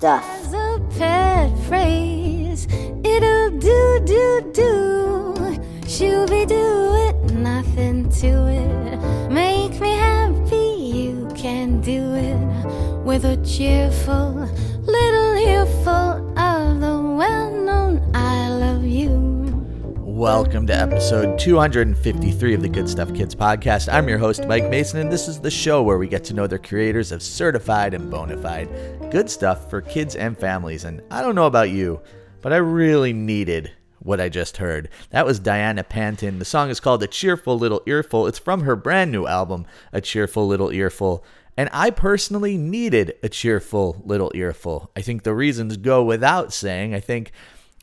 As a pet phrase, it'll do, do, do. Shooby do it, nothing to it. Make me happy, you can do it. With a cheerful little earful of the well known I love you. Welcome to episode 253 of the Good Stuff Kids podcast. I'm your host, Mike Mason, and this is the show where we get to know the creators of certified and bona fide good stuff for kids and families. And I don't know about you, but I really needed what I just heard. That was Diana Panton. The song is called A Cheerful Little Earful. It's from her brand new album, A Cheerful Little Earful. And I personally needed a cheerful little earful. I think the reasons go without saying. I think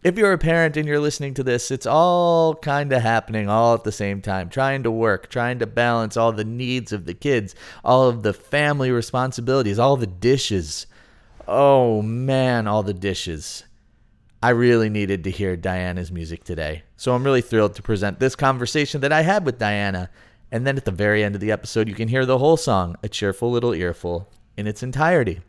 if you're a parent and you're listening to this, it's all kind of happening all at the same time, trying to work, trying to balance all the needs of the kids, all of the family responsibilities, all the dishes. Oh man, all the dishes. I really needed to hear Diana's music today. So I'm really thrilled to present this conversation that I had with Diana. And then at the very end of the episode, you can hear the whole song, A Cheerful Little Earful, in its entirety.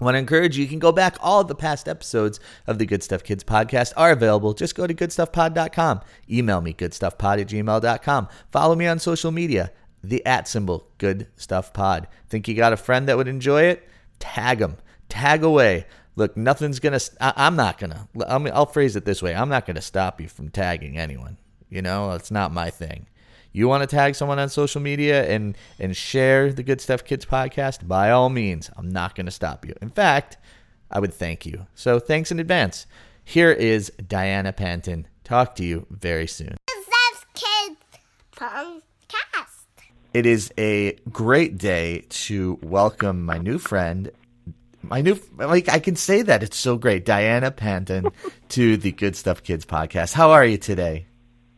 I want to encourage you, you can go back. All the past episodes of the Good Stuff Kids podcast are available. Just go to goodstuffpod.com. Email me, goodstuffpod at gmail.com. Follow me on social media, the at symbol, Good Stuff Pod. Think you got a friend that would enjoy it? Tag them. Tag away. Look, nothing's going to, I'm not going to, I'll phrase it this way I'm not going to stop you from tagging anyone. You know, it's not my thing you want to tag someone on social media and and share the Good Stuff Kids podcast, by all means, I'm not going to stop you. In fact, I would thank you. So thanks in advance. Here is Diana Panton. Talk to you very soon. Stuff Kids podcast. It is a great day to welcome my new friend. My new, like, I can say that. It's so great. Diana Panton to the Good Stuff Kids podcast. How are you today?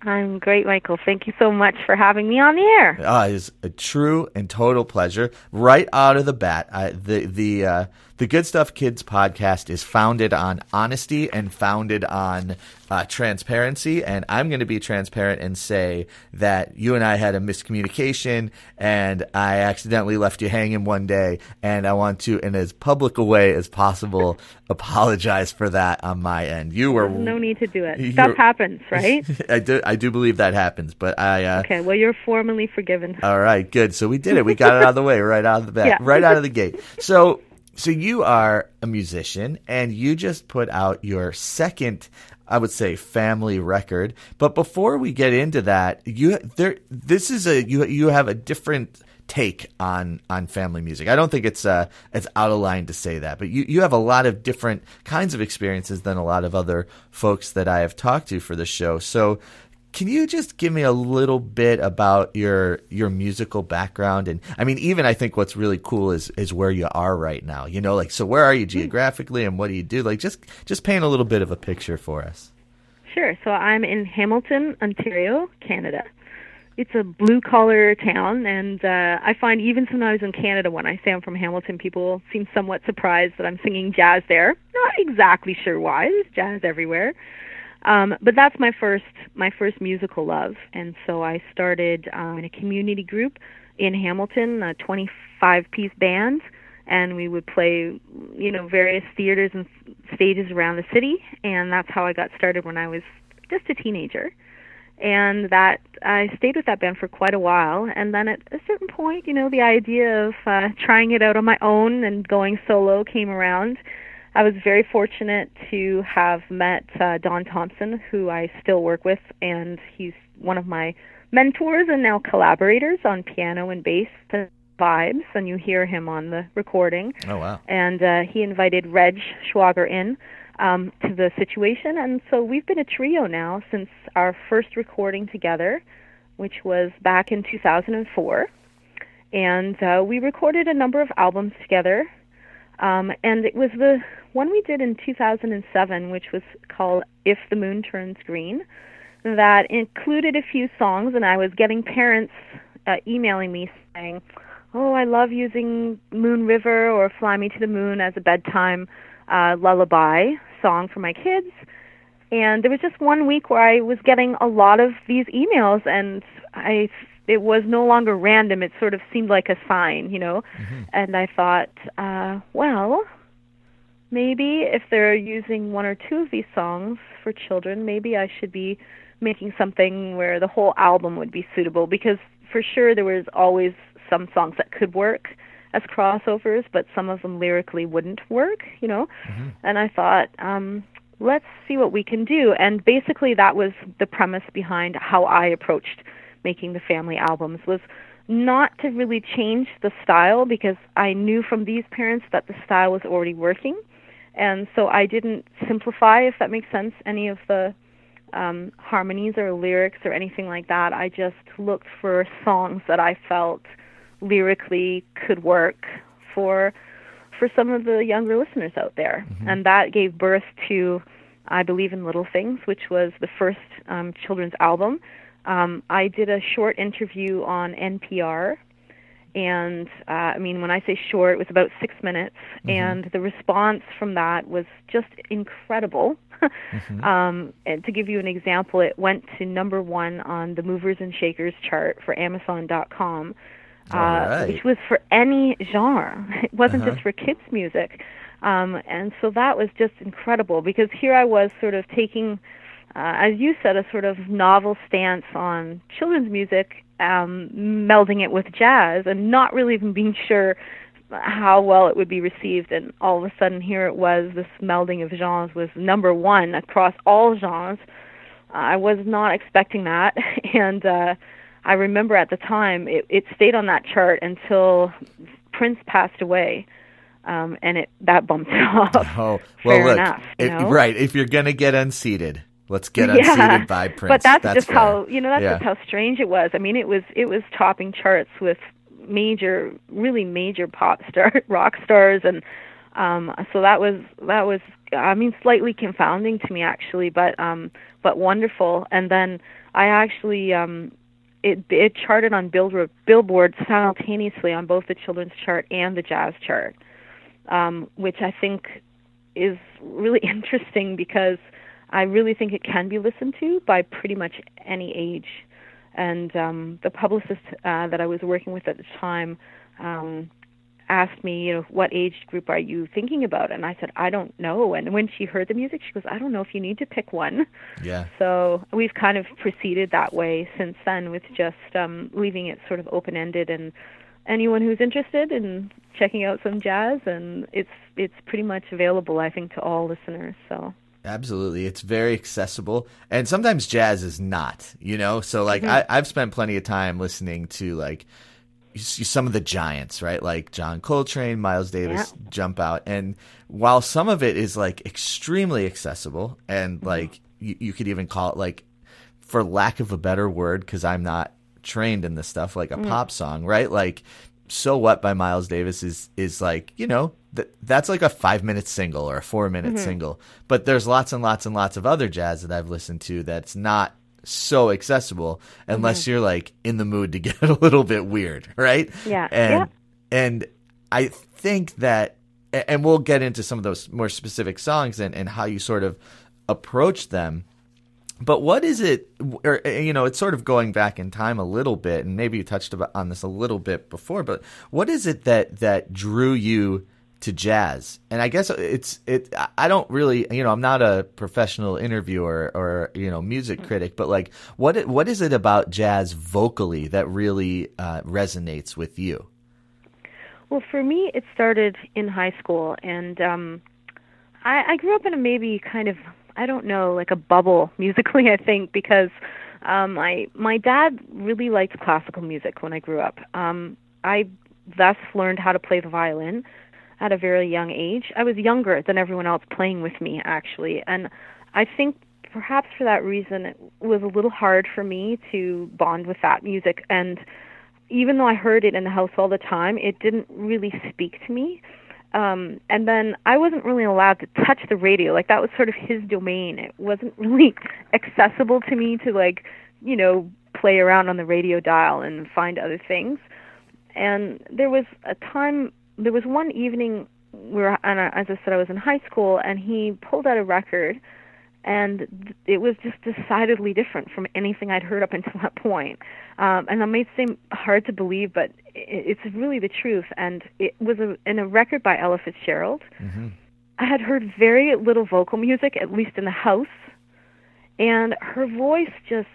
I'm great, Michael. Thank you so much for having me on the air. Uh, it's a true and total pleasure. Right out of the bat, I, the the uh, the Good Stuff Kids podcast is founded on honesty and founded on uh, transparency. And I'm going to be transparent and say that you and I had a miscommunication, and I accidentally left you hanging one day. And I want to, in as public a way as possible, apologize for that on my end. You were no need to do it. Stuff happens, right? I do. I do believe that happens, but I. Uh, okay. Well, you're formally forgiven. All right. Good. So we did it. We got it out of the way right out of the bat, Yeah. right out of the gate. So so you are a musician and you just put out your second I would say family record. But before we get into that, you there this is a you you have a different take on on family music. I don't think it's uh it's out of line to say that, but you you have a lot of different kinds of experiences than a lot of other folks that I have talked to for the show. So can you just give me a little bit about your your musical background and I mean even I think what's really cool is is where you are right now. You know, like so where are you geographically and what do you do? Like just just paint a little bit of a picture for us. Sure. So I'm in Hamilton, Ontario, Canada. It's a blue collar town, and uh, I find even sometimes in Canada, when I say I'm from Hamilton, people seem somewhat surprised that I'm singing jazz there. Not exactly sure why. There's jazz everywhere. Um, but that's my first my first musical love, and so I started um, in a community group in Hamilton, a 25 piece band, and we would play, you know, various theaters and stages around the city, and that's how I got started when I was just a teenager. And that I stayed with that band for quite a while, and then at a certain point, you know, the idea of uh, trying it out on my own and going solo came around. I was very fortunate to have met uh, Don Thompson, who I still work with, and he's one of my mentors and now collaborators on piano and bass and vibes, and you hear him on the recording. Oh wow. And uh, he invited Reg Schwager in um, to the situation, and so we've been a trio now since our first recording together, which was back in 2004. And uh, we recorded a number of albums together. Um, and it was the one we did in 2007, which was called If the Moon Turns Green, that included a few songs, and I was getting parents uh, emailing me saying, Oh, I love using Moon River or Fly Me to the Moon as a bedtime uh, lullaby song for my kids. And there was just one week where I was getting a lot of these emails, and I it was no longer random. It sort of seemed like a sign, you know. And I thought, uh, well, maybe if they're using one or two of these songs for children, maybe I should be making something where the whole album would be suitable because for sure there was always some songs that could work as crossovers, but some of them lyrically wouldn't work, you know. Mm-hmm. And I thought, um, let's see what we can do. And basically, that was the premise behind how I approached making the family albums was not to really change the style because I knew from these parents that the style was already working. And so I didn't simplify, if that makes sense, any of the um, harmonies or lyrics or anything like that. I just looked for songs that I felt lyrically could work for for some of the younger listeners out there, and that gave birth to I believe in little things, which was the first um, children's album. Um, I did a short interview on NPR, and uh, I mean when I say short, it was about six minutes, and the response from that was just incredible. um, and to give you an example, it went to number one on the Movers and Shakers chart for Amazon.com uh, Alright. which was for any genre. It wasn't just for kids' music. Um, and so that was just incredible because here I was sort of taking, uh, as you said, a sort of novel stance on children's music, um, melding it with jazz, and not really even being sure how well it would be received. And all of a sudden, here it was this melding of genres was number one across all genres. Uh, I was not expecting that, and uh, I remember at the time it, it stayed on that chart until Prince passed away, um, and it that bumped it off. Oh, well, Fair look, enough, know? right. If you're gonna get unseated, let's get unseated by Prince. But that's, just fair. how you know that's Yeah. just how strange it was. I mean, it was it was topping charts with major, really major pop star rock stars, and um, so that was that was I mean slightly confounding to me actually, but um, but wonderful. And then I actually um, it it charted on Billboard Billboard simultaneously on both the children's chart and the jazz chart, um, which I think is really interesting because I really think it can be listened to by pretty much any age. And um, the publicist uh, that I was working with at the time um, asked me, you know, what age group are you thinking about? And I said, I don't know. And when she heard the music, she goes, I don't know if you need to pick one. Yeah. So we've kind of proceeded that way since then, with just um, leaving it sort of open ended and anyone who's interested in checking out some jazz, and it's it's pretty much available, I think, to all listeners. So Absolutely. It's very accessible. And sometimes jazz is not, you know? So, like, Mm-hmm. I, I've spent plenty of time listening to, like, some of the giants, right? Like John Coltrane, Miles Davis jump out. And while some of it is, like, extremely accessible, and, Mm-hmm. like, you, you could even call it, like, for lack of a better word, because I'm not trained in this stuff, like a Mm. pop song, right? Like, so what by Miles Davis is is like you know th- that's like a five minute single or a four minute mm-hmm. single, but there's lots and lots and lots of other jazz that I've listened to that's not so accessible unless mm-hmm. you're like in the mood to get a little bit weird, right? Yeah. and Yeah. and I think that, and we'll get into some of those more specific songs and and how you sort of approach them. But what is it, or, you know, it's sort of going back in time a little bit, and maybe you touched on this a little bit before, but what is it that, that drew you to jazz? And I guess it's, it, I don't really, you know, I'm not a professional interviewer or, you know, music critic, but like, what, what is it about jazz vocally that really uh, resonates with you? Well, for me, it started in high school, and um, I, I grew up in a maybe kind of I don't know like a bubble musically. I think because um, I my dad really liked classical music when I grew up. Um, I thus learned how to play the violin at a very young age. I was younger than everyone else playing with me actually, and I think perhaps for that reason it was a little hard for me to bond with that music and even though I heard it in the house all the time, it didn't really speak to me. Um, and then I wasn't really allowed to touch the radio. Like that was sort of his domain. It wasn't really accessible to me to like, you know, play around on the radio dial and find other things. And there was a time, there was one evening where, and as I said, I was in high school, and he pulled out a record, and it was just decidedly different from anything I'd heard up until that point. Um, and that may seem hard to believe, but it's really the truth. And it was a, in a record by Ella Fitzgerald, I had heard very little vocal music, at least in the house, and her voice just,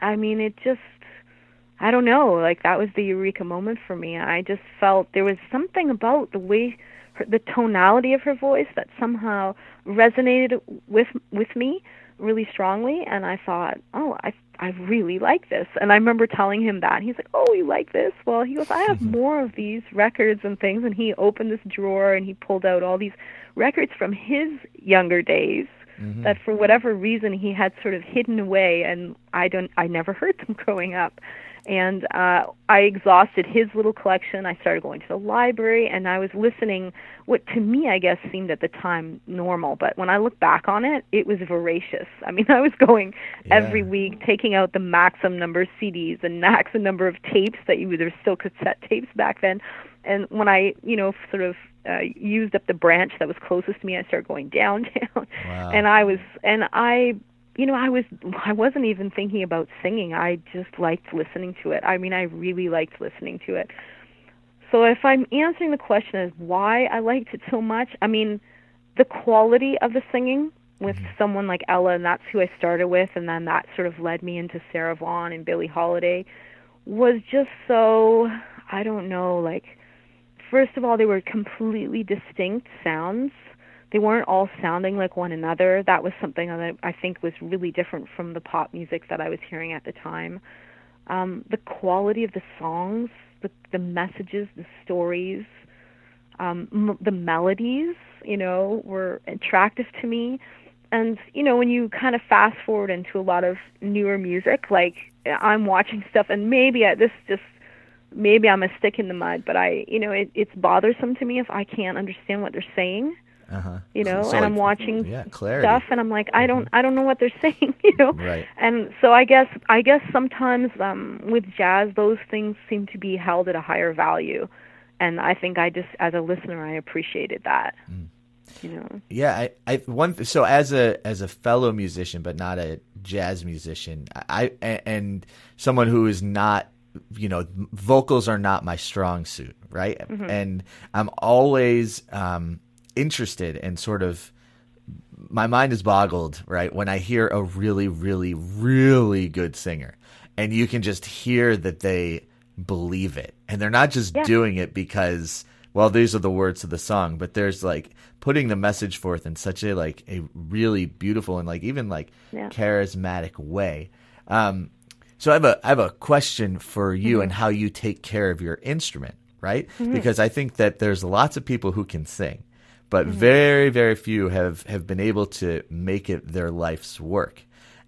I mean, it just, I don't know, like that was the eureka moment for me. I just felt there was something about the way, her, the tonality of her voice that somehow resonated with with me really strongly, and I thought, oh, I I really like this. And I remember telling him that. He's like, "Oh, you like this?" Well, he goes, "I have more of these records and things." And he opened this drawer and he pulled out all these records from his younger days mm-hmm. that for whatever reason he had sort of hidden away and I don't I never heard them growing up and uh, I exhausted his little collection. I started going to the library, and I was listening what to me, I guess, seemed at the time normal. But when I look back on it, it was voracious. I mean, I was going yeah. every week, taking out the maximum number of CDs and maximum number of tapes that you there were still cassette tapes back then. And when I, you know, sort of uh, used up the branch that was closest to me, I started going downtown, wow. and I was, and I you know, I was I wasn't even thinking about singing. I just liked listening to it. I mean, I really liked listening to it. So if I'm answering the question as why I liked it so much, I mean, the quality of the singing with mm-hmm. someone like Ella, and that's who I started with, and then that sort of led me into Sarah Vaughan and Billie Holiday, was just so I don't know, like first of all, they were completely distinct sounds they weren't all sounding like one another. That was something that I think was really different from the pop music that I was hearing at the time. Um, the quality of the songs, the the messages, the stories, um, m- the melodies, you know, were attractive to me. And you know, when you kind of fast forward into a lot of newer music, like I'm watching stuff, and maybe I, this just maybe I'm a stick in the mud, but I, you know, it, it's bothersome to me if I can't understand what they're saying. Uh-huh. You know, so and I'm watching yeah, stuff, and I'm like, I don't, mm-hmm. I don't know what they're saying. You know, right. And so I guess, I guess sometimes um, with jazz, those things seem to be held at a higher value, and I think I just, as a listener, I appreciated that. Mm. You know. Yeah, I, I one. So as a as a fellow musician, but not a jazz musician, I and someone who is not you know vocals are not my strong suit right mm-hmm. and i'm always um interested and sort of my mind is boggled, right, when I hear a really, really, really good singer. And you can just hear that they believe it. And they're not just yeah. doing it because, well, these are the words of the song, but there's like putting the message forth in such a like a really beautiful and like even like yeah. charismatic way. Um, so I have a I have a question for you mm-hmm. and how you take care of your instrument, right? Mm-hmm. Because I think that there's lots of people who can sing but mm-hmm. very very few have have been able to make it their life's work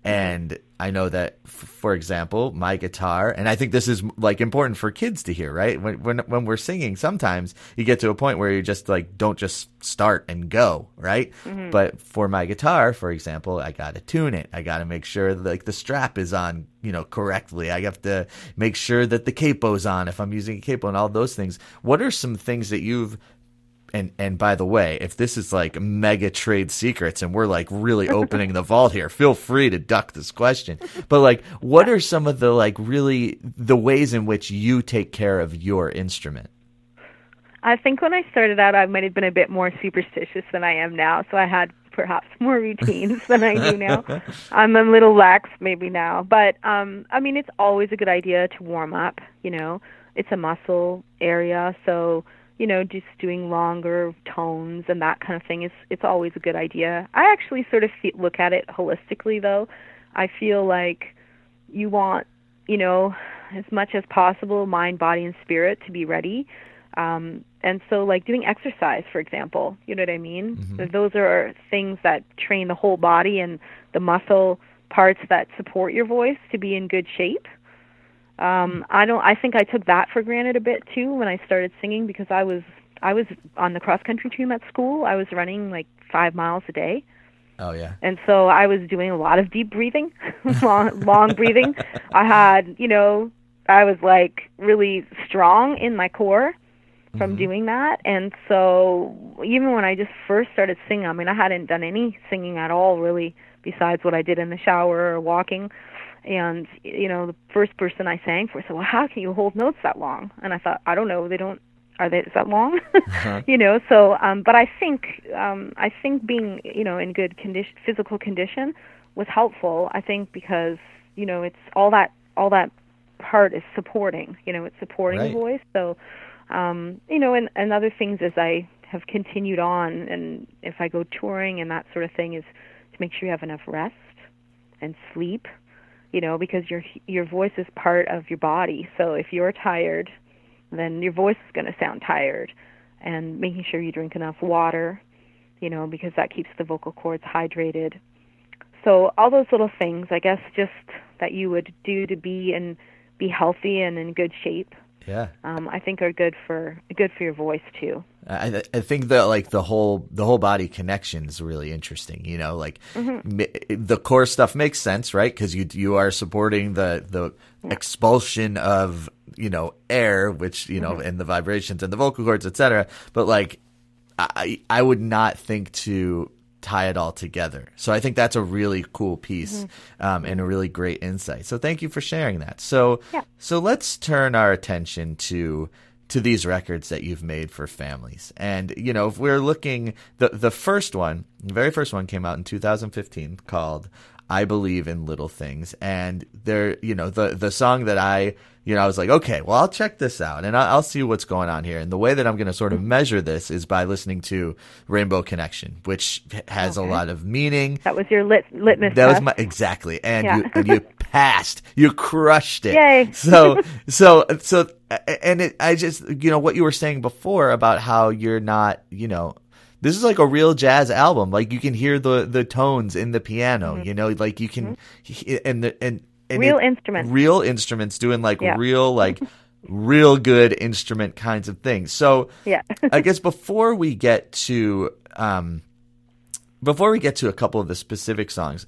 and I know that, f- for example, my guitar, and I think this is like important for kids to hear, right? When, when, when we're singing, sometimes you get to a point where you just like, don't just start and go, right? Mm-hmm. But for my guitar, for example, I got to tune it. I got to make sure that, like the strap is on, you know, correctly. I have to make sure that the capo's on if I'm using a capo and all those things. What are some things that you've and and by the way, if this is like mega trade secrets and we're like really opening the vault here, feel free to duck this question. But like, what are some of the like really the ways in which you take care of your instrument? I think when I started out, I might have been a bit more superstitious than I am now. So I had perhaps more routines than I do now. I'm a little lax maybe now, but um, I mean, it's always a good idea to warm up. You know, it's a muscle area, so you know, just doing longer tones and that kind of thing is it's always a good idea. I actually sort of see, look at it holistically though. I feel like you want, you know, as much as possible mind, body and spirit to be ready. Um and so like doing exercise for example, you know what I mean? Mm-hmm. Those are things that train the whole body and the muscle parts that support your voice to be in good shape um i don't i think i took that for granted a bit too when i started singing because i was i was on the cross country team at school. I was running like five miles a day. Oh yeah. And so i was doing a lot of deep breathing long long breathing. I had you know i was like really strong in my core from mm-hmm. doing that. And so even when i just first started singing i mean i hadn't done any singing at all really besides what i did in the shower or walking and you know, the first person I sang for said, "Well, how can you hold notes that long?" And I thought, I don't know. They don't. are they is that long? you know, so um but I think um I think being, you know, in good condition physical condition was helpful. I think because, you know, it's all that all that part is supporting, you know, it's supporting Right. the voice. So um, you know, and, and other things as I have continued on and if I go touring and that sort of thing is to make sure you have enough rest and sleep, you know, because your your voice is part of your body. So if you're tired, then your voice is going to sound tired and making sure you drink enough water, you know, because that keeps the vocal cords hydrated. So all those little things, I guess just that you would do to be and be healthy and in good shape Yeah. um, I think are good for good for your voice too. I, I think that like the whole the whole body connection is really interesting. You know, like Mm-hmm. the core stuff makes sense, right? Because you you are supporting the the expulsion of you know air, which you know, Mm-hmm. and the vibrations and the vocal cords, etc. But like, I I would not think to tie it all together. So I think that's a really cool piece Mm-hmm. um, and a really great insight. So thank you for sharing that. So Yeah. so let's turn our attention to to these records that you've made for families. And you know, if we're looking the the first one, the very first one came out in 2015 called I believe in little things and there you know the the song that I you know I was like okay well I'll check this out and I'll, I'll see what's going on here and the way that I'm going to sort of mm-hmm. measure this is by listening to Rainbow Connection which has a lot of meaning That was your lit, litmus that was my exactly, and Yeah. you and you passed. You crushed it. Yay. So so so, and it, I just you know what you were saying before about how you're not you know. This is like a real jazz album. Like you can hear the the tones in the piano. You know, like you can, and the and, and Mm-hmm. Real it- instruments. real instruments doing like Yeah. real like real good instrument kinds of things. So Yeah. I guess before we get to um, before we get to a couple of the specific songs,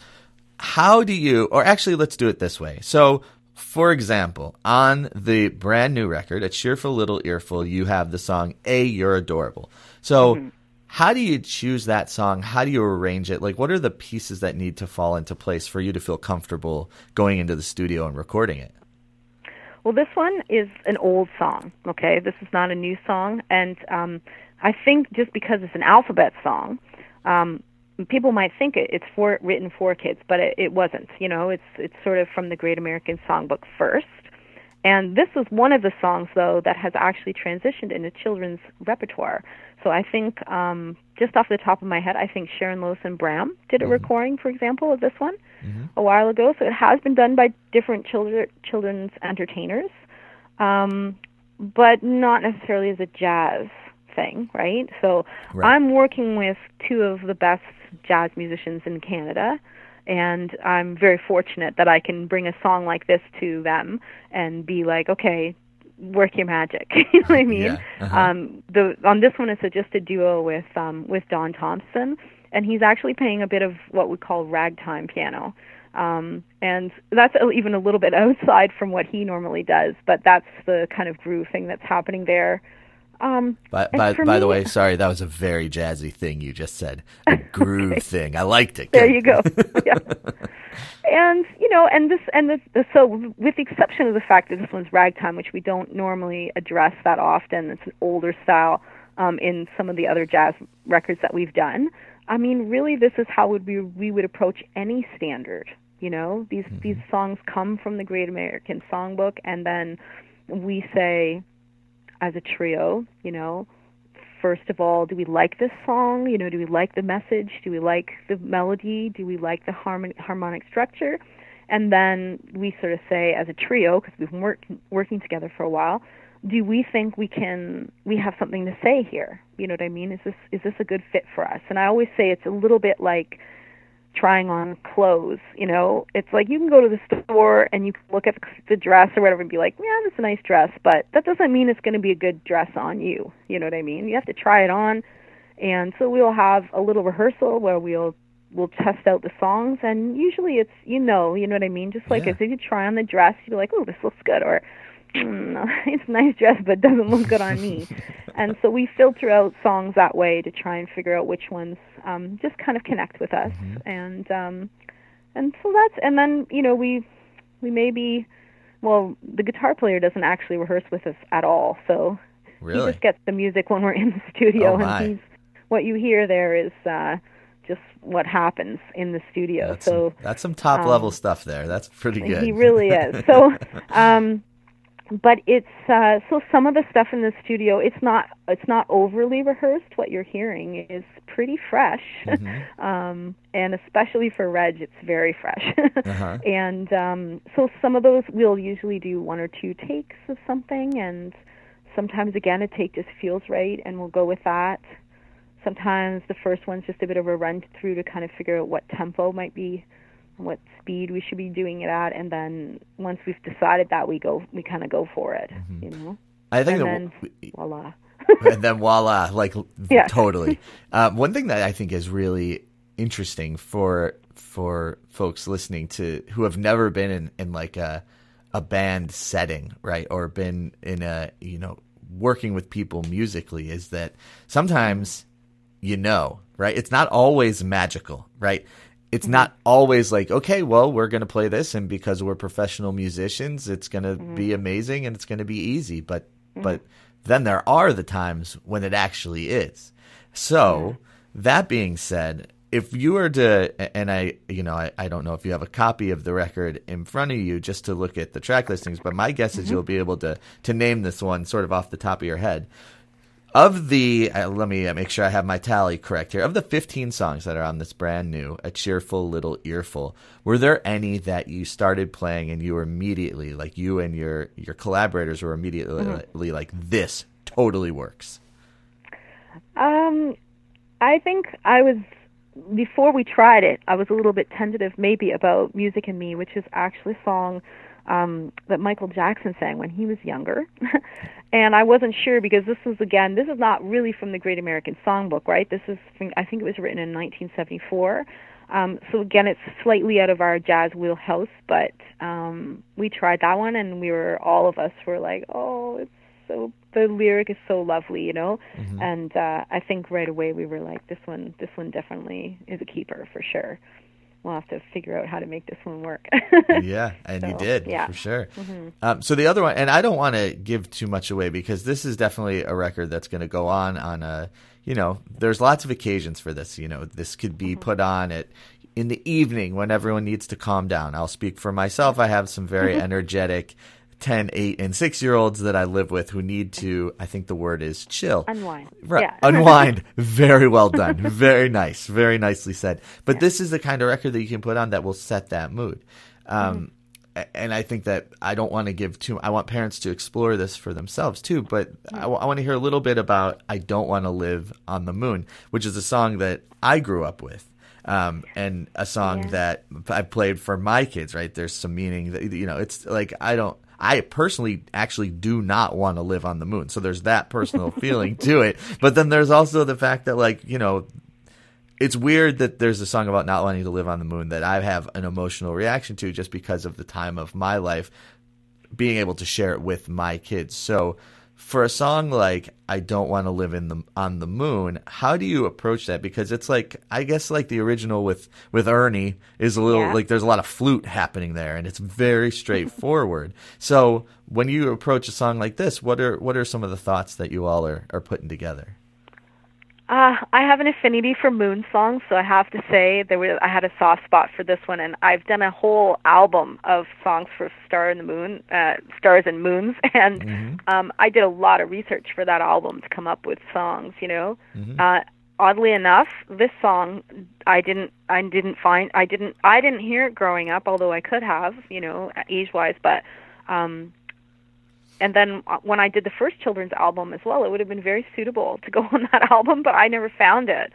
how do you, or actually, let's do it this way. So, for example, on the brand new record, A Cheerful Little Earful, you have the song A, You're Adorable. So, Mm-hmm. How do you choose that song? How do you arrange it? Like, what are the pieces that need to fall into place for you to feel comfortable going into the studio and recording it? Well, this one is an old song. Okay, this is not a new song, and um, I think just because it's an alphabet song, um, people might think it, it's for written for kids, but it, it wasn't. You know, it's it's sort of from the Great American Songbook first. And this was one of the songs, though, that has actually transitioned into children's repertoire. So I think, um, just off the top of my head, I think Sharon Lois and Bram did a recording, for example, of this one a while ago. So it has been done by different children, children's entertainers, um, but not necessarily as a jazz thing, right? So Right. I'm working with two of the best jazz musicians in Canada, and I'm very fortunate that I can bring a song like this to them and be like, okay, work your magic. you know what I mean? Yeah, uh-huh. Um, the on this one it's a, just a duo with um, with Don Thompson, and he's actually playing a bit of what we call ragtime piano. Um, and that's a, even a little bit outside from what he normally does, but that's the kind of groove thing that's happening there. Um, By, by, by the way, sorry, that was a very jazzy thing you just said. A groove thing. I liked it. there you go. yeah. And you know, and this and this, so with the exception of the fact that this one's ragtime, which we don't normally address that often, it's an older style um, in some of the other jazz records that we've done. I mean, really, this is how would we we would approach any standard. You know, these these songs come from the Great American Songbook, and then we say, as a trio, you know, first of all, do we like this song? You know, do we like the message? Do we like the melody? Do we like the harmon- harmonic structure? And then we sort of say, as a trio, because we've been work- working together for a while, do we think we can we have something to say here? You know what I mean? Is this is this a good fit for us? And I always say it's a little bit like trying on clothes. You know, it's like you can go to the store and you can look at the dress or whatever and be like, yeah, that's a nice dress, but that doesn't mean it's going to be a good dress on you. You know what I mean? You have to try it on. And so we'll have a little rehearsal where we'll we'll test out the songs and usually it's you know, you know what I mean? Just like Yeah. if you try on the dress, you're like, "Oh, this looks good," or mm, it's a nice dress but it doesn't look good on me. and so we filter out songs that way to try and figure out which ones um just kind of connect with us. And um and so that's and then, you know, we we maybe well, the guitar player doesn't actually rehearse with us at all. So Really? He just gets the music when we're in the studio, Oh, and he's what you hear there is uh, just what happens in the studio. That's so some, that's some top level stuff there. That's pretty good. he really is. So, um, but it's uh, so some of the stuff in the studio. It's not it's not overly rehearsed. What you're hearing is pretty fresh, Mm-hmm. um, and especially for Reg, it's very fresh. Uh-huh. And um, so some of those we'll usually do one or two takes of something, and sometimes again a take just feels right, and we'll go with that. Sometimes the first one's just a bit of a run through to kind of figure out what tempo might be, what speed we should be doing it at, and then once we've decided that, we go, we kind of go for it, you know. I think and that then voila. and then voila, like Yeah. totally. Um, one thing that I think is really interesting for for folks listening to who have never been in, in like a a band setting, right, or been in a you know working with people musically is that sometimes you know, right? It's not always magical, right? It's mm-hmm. not always like, okay, well, we're going to play this and because we're professional musicians, it's going to mm-hmm. be amazing and it's going to be easy, but mm-hmm. but then there are the times when it actually is. So, that being said, if you were to, and I, you know, I, I don't know if you have a copy of the record in front of you just to look at the track listings, but my guess is you'll be able to to name this one sort of off the top of your head. Of the, uh, let me uh, make sure I have my tally correct here. Of the 15 songs that are on this brand new, A Cheerful Little Earful, were there any that you started playing and you were immediately, like you and your, your collaborators were immediately like, this totally works? Um, I think I was before we tried it. I was a little bit tentative, maybe about "Music and Me," which is actually a song um, that Michael Jackson sang when he was younger, and I wasn't sure because this was again, this is not really from the Great American Songbook, right? This is, I think it was written in 1974. Um, so again, it's slightly out of our jazz wheelhouse, but um, we tried that one, and we were all of us were like, "Oh, it's so the lyric is so lovely, you know." And uh, I think right away we were like, "This one, this one definitely is a keeper for sure." We'll have to figure out how to make this one work. yeah, and you did yeah. for sure. Um, so the other one, and I don't want to give too much away because this is definitely a record that's going to go on on a. You know, there's lots of occasions for this. You know, this could be put on at in the evening when everyone needs to calm down. I'll speak for myself. I have some very energetic 10, 8, and 6 year olds that I live with who need to, I think the word is chill. Unwind. Right. Yeah. Unwind. Very well done. Very nice. Very nicely said. But this is the kind of record that you can put on that will set that mood. Um, a- And I think that I don't want to give too. I want parents to explore this for themselves too. But I, want to hear a little bit about "I Don't Want to Live on the Moon," which is a song that I grew up with, um, and a song Yeah. that I played for my kids. Right? There's some meaning. That, you know, it's like I don't. I personally actually do not want to live on the moon. So there's that personal feeling to it. But then there's also the fact that like, you know, it's weird that there's a song about not wanting to live on the moon that I have an emotional reaction to just because of the time of my life being able to share it with my kids. So for a song like I don't want to live in the on the moon, how do you approach that? Because it's like I guess like the original with with Ernie is a little Yeah. like there's a lot of flute happening there and it's very straightforward. so when you approach a song like this, what are what are some of the thoughts that you all are, are putting together? Uh, I have an affinity for moon songs, so I have to say there was I had a soft spot for this one, and I've done a whole album of songs for Star and the Moon, uh, Stars and Moons, and um, I did a lot of research for that album to come up with songs. You know, uh, oddly enough, this song I didn't I didn't find I didn't I didn't hear it growing up, although I could have, you know, age wise, but. Um, and then uh, when I did the first children's album as well, it would have been very suitable to go on that album, but I never found it.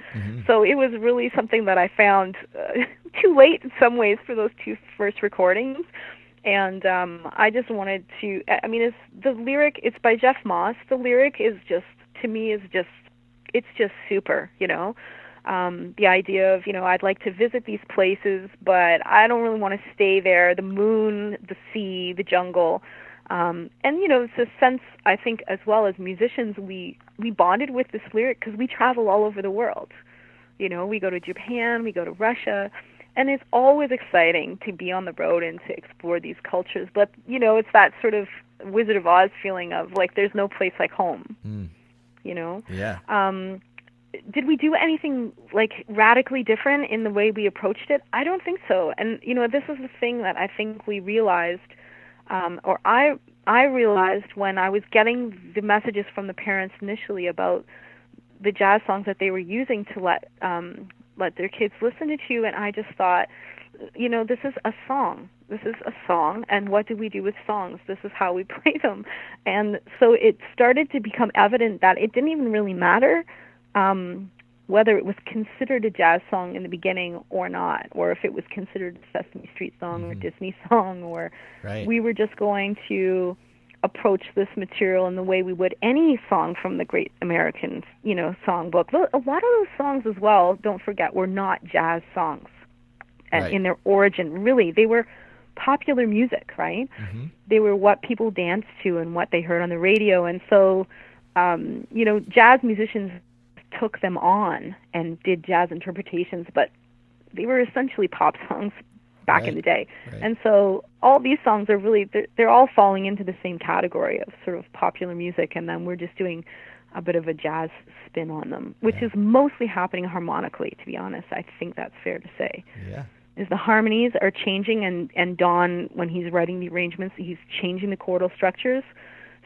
So it was really something that I found uh, too late in some ways for those two first recordings. And um I just wanted to I mean it's the lyric it's by Jeff Moss. The lyric is just to me is just it's just super, you know. Um the idea of, you know, I'd like to visit these places, but I don't really want to stay there. The moon, the sea, the jungle um, and you know it's a sense I think as well as musicians we we bonded with this lyric because we travel all over the world. You know, we go to Japan, we go to Russia, and it's always exciting to be on the road and to explore these cultures. But you know, it's that sort of Wizard of Oz feeling of like there's no place like home. Mm. You know. Yeah. Um, did we do anything like radically different in the way we approached it? I don't think so. And you know, this is the thing that I think we realized, um, or I I realized when I was getting the messages from the parents initially about the jazz songs that they were using to let um, let their kids listen to, you, and I just thought, you know, this is a song. This is a song, and what do we do with songs? This is how we play them. And so it started to become evident that it didn't even really matter um, whether it was considered a jazz song in the beginning or not, or if it was considered a Sesame Street song Mm-hmm. or Disney song, or Right. we were just going to approach this material in the way we would any song from the Great American, you know, songbook. A lot of those songs as well, don't forget, were not jazz songs, and Right. in their origin, really, they were popular music, right? Mm-hmm. They were what people danced to and what they heard on the radio, and so, um, you know, jazz musicians took them on and did jazz interpretations, but they were essentially pop songs back in the day. Right. And so all these songs are really they're, they're all falling into the same category of sort of popular music and then we're just doing a bit of a jazz spin on them, which is mostly happening harmonically to be honest. I think that's fair to say. Yeah. Is the harmonies are changing and and Don when he's writing the arrangements, he's changing the chordal structures.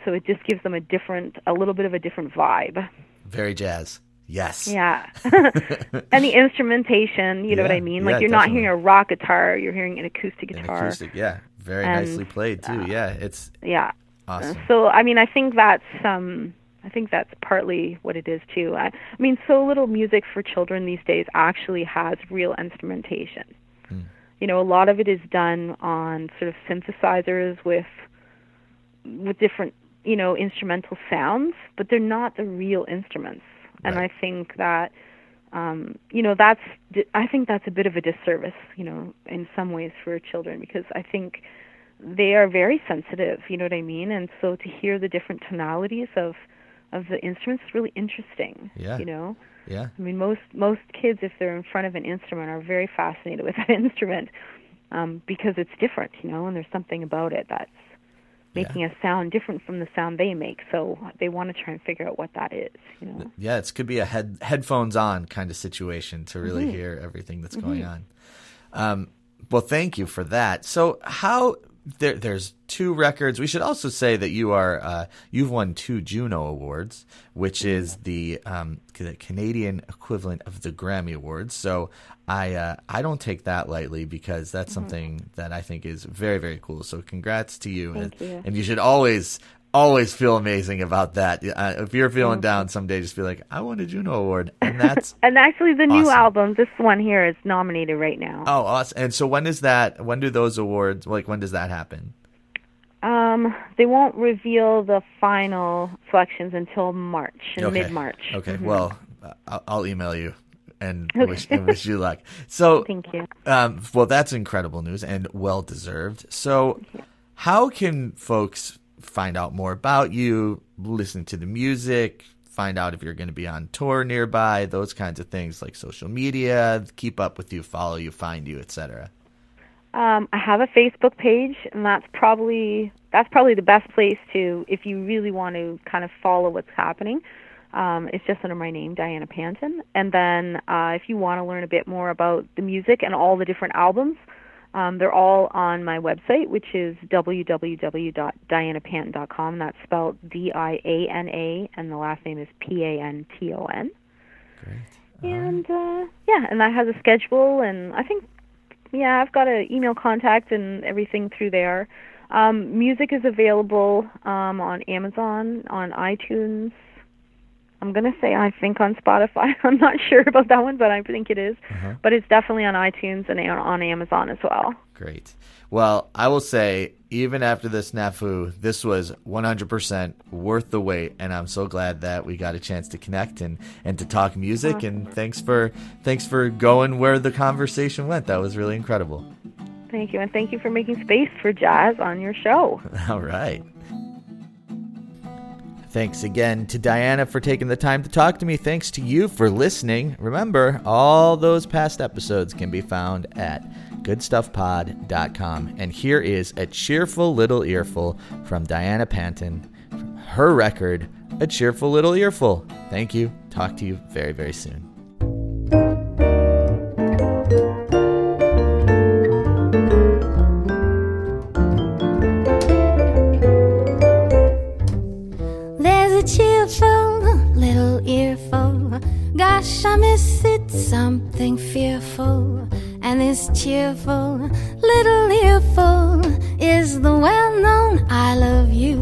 So it just gives them a different a little bit of a different vibe. Very jazz. Yes. Yeah. and the instrumentation, you know what I mean? yeah, Like you're not hearing a rock guitar, you're hearing an acoustic An guitar. acoustic. Yeah. Very And, nicely played too. yeah. It's Yeah. awesome. So I mean, I think that's um I think that's partly what it is too. I, I mean, so little music for children these days actually has real instrumentation. Hmm. You know, a lot of it is done on sort of synthesizers with with different, you know, instrumental sounds, but they're not the real instruments. And Right. I think that um, you know, that's I think that's a bit of a disservice, you know, in some ways for children because I think they are very sensitive, you know what I mean? And so to hear the different tonalities of of the instruments is really interesting. Yeah. You know? Yeah. I mean most most kids if they're in front of an instrument are very fascinated with that instrument. Um, because it's different, you know, and there's something about it that's making a sound different from the sound they make. So they want to try and figure out what that is, you know. Yeah, it could be a head headphones on kind of situation to really Mm-hmm. hear everything that's going on. Um, well, thank you for that. So, how there, there's two records. We should also say that you are uh, you've won two Juno awards, which is the um, the Canadian equivalent of the Grammy Awards. So. I uh, I don't take that lightly because that's Mm-hmm. something that I think is very very cool. So congrats to you, Thank and, you. and you should always always feel amazing about that. Uh, if you're feeling down someday, just be like, I won a Juno Award, and that's And actually the new album, this one here is nominated right now. oh awesome. And so when is that? When do those awards? Like when does that happen? Um, they won't reveal the final selections until March, in Okay. mid March. Okay, well, uh, I'll, I'll email you and wish and wish you luck. So Thank you. Um, well, that's incredible news and well deserved. So, how can folks find out more about you, listen to the music, find out if you're going to be on tour nearby, those kinds of things like social media, keep up with you, follow you, find you, etc. Um, I have a Facebook page, and that's probably that's probably the best place to if you really want to kind of follow what's happening. Um, it's just under my name, Diana Panton. And then uh, if you want to learn a bit more about the music and all the different albums, um, they're all on my website, which is www.dianapanton.com. That's spelled D-I-A-N-A, and the last name is P-A-N-T-O-N. Great. And uh, yeah, and that has a schedule, and I think yeah, I've got an email contact and everything through there. Um, music is available um, on Amazon, on iTunes. I'm gonna say I think on Spotify. I'm not sure about that one, but I think it is. Uh-huh. But it's definitely on iTunes and on- on Amazon as well. Great. Well, I will say, even after this snafu, this was 100% worth the wait, and I'm so glad that we got a chance to connect and, and to talk music. And thanks for thanks for going where the conversation went. That was really incredible. Thank you, and thank you for making space for jazz on your show. All right. Thanks again to Diana for taking the time to talk to me. Thanks to you for listening. Remember, all those past episodes can be found at goodstuffpod.com. And here is a cheerful little earful from Diana Panton from her record, A Cheerful Little Earful. Thank you. Talk to you very, very soon. Gosh, I miss it, something fearful. And this cheerful little earful is the well known I love you.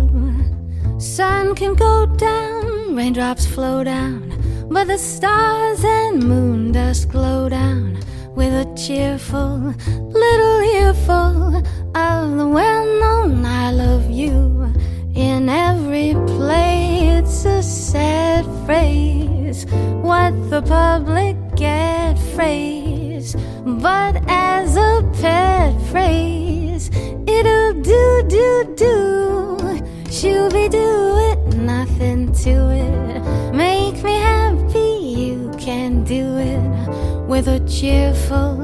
Sun can go down, raindrops flow down, but the stars and moon dust glow down with a cheerful public get phrase, but as a pet phrase, it'll do, do, do. Shooby do it, nothing to it. Make me happy, you can do it with a cheerful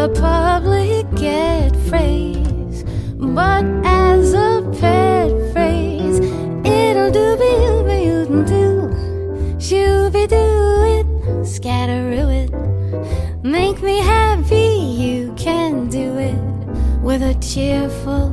the public get phrase, but as a pet phrase, it'll do be can do. Shooby do it, scatteroo it. Make me happy, you can do it with a cheerful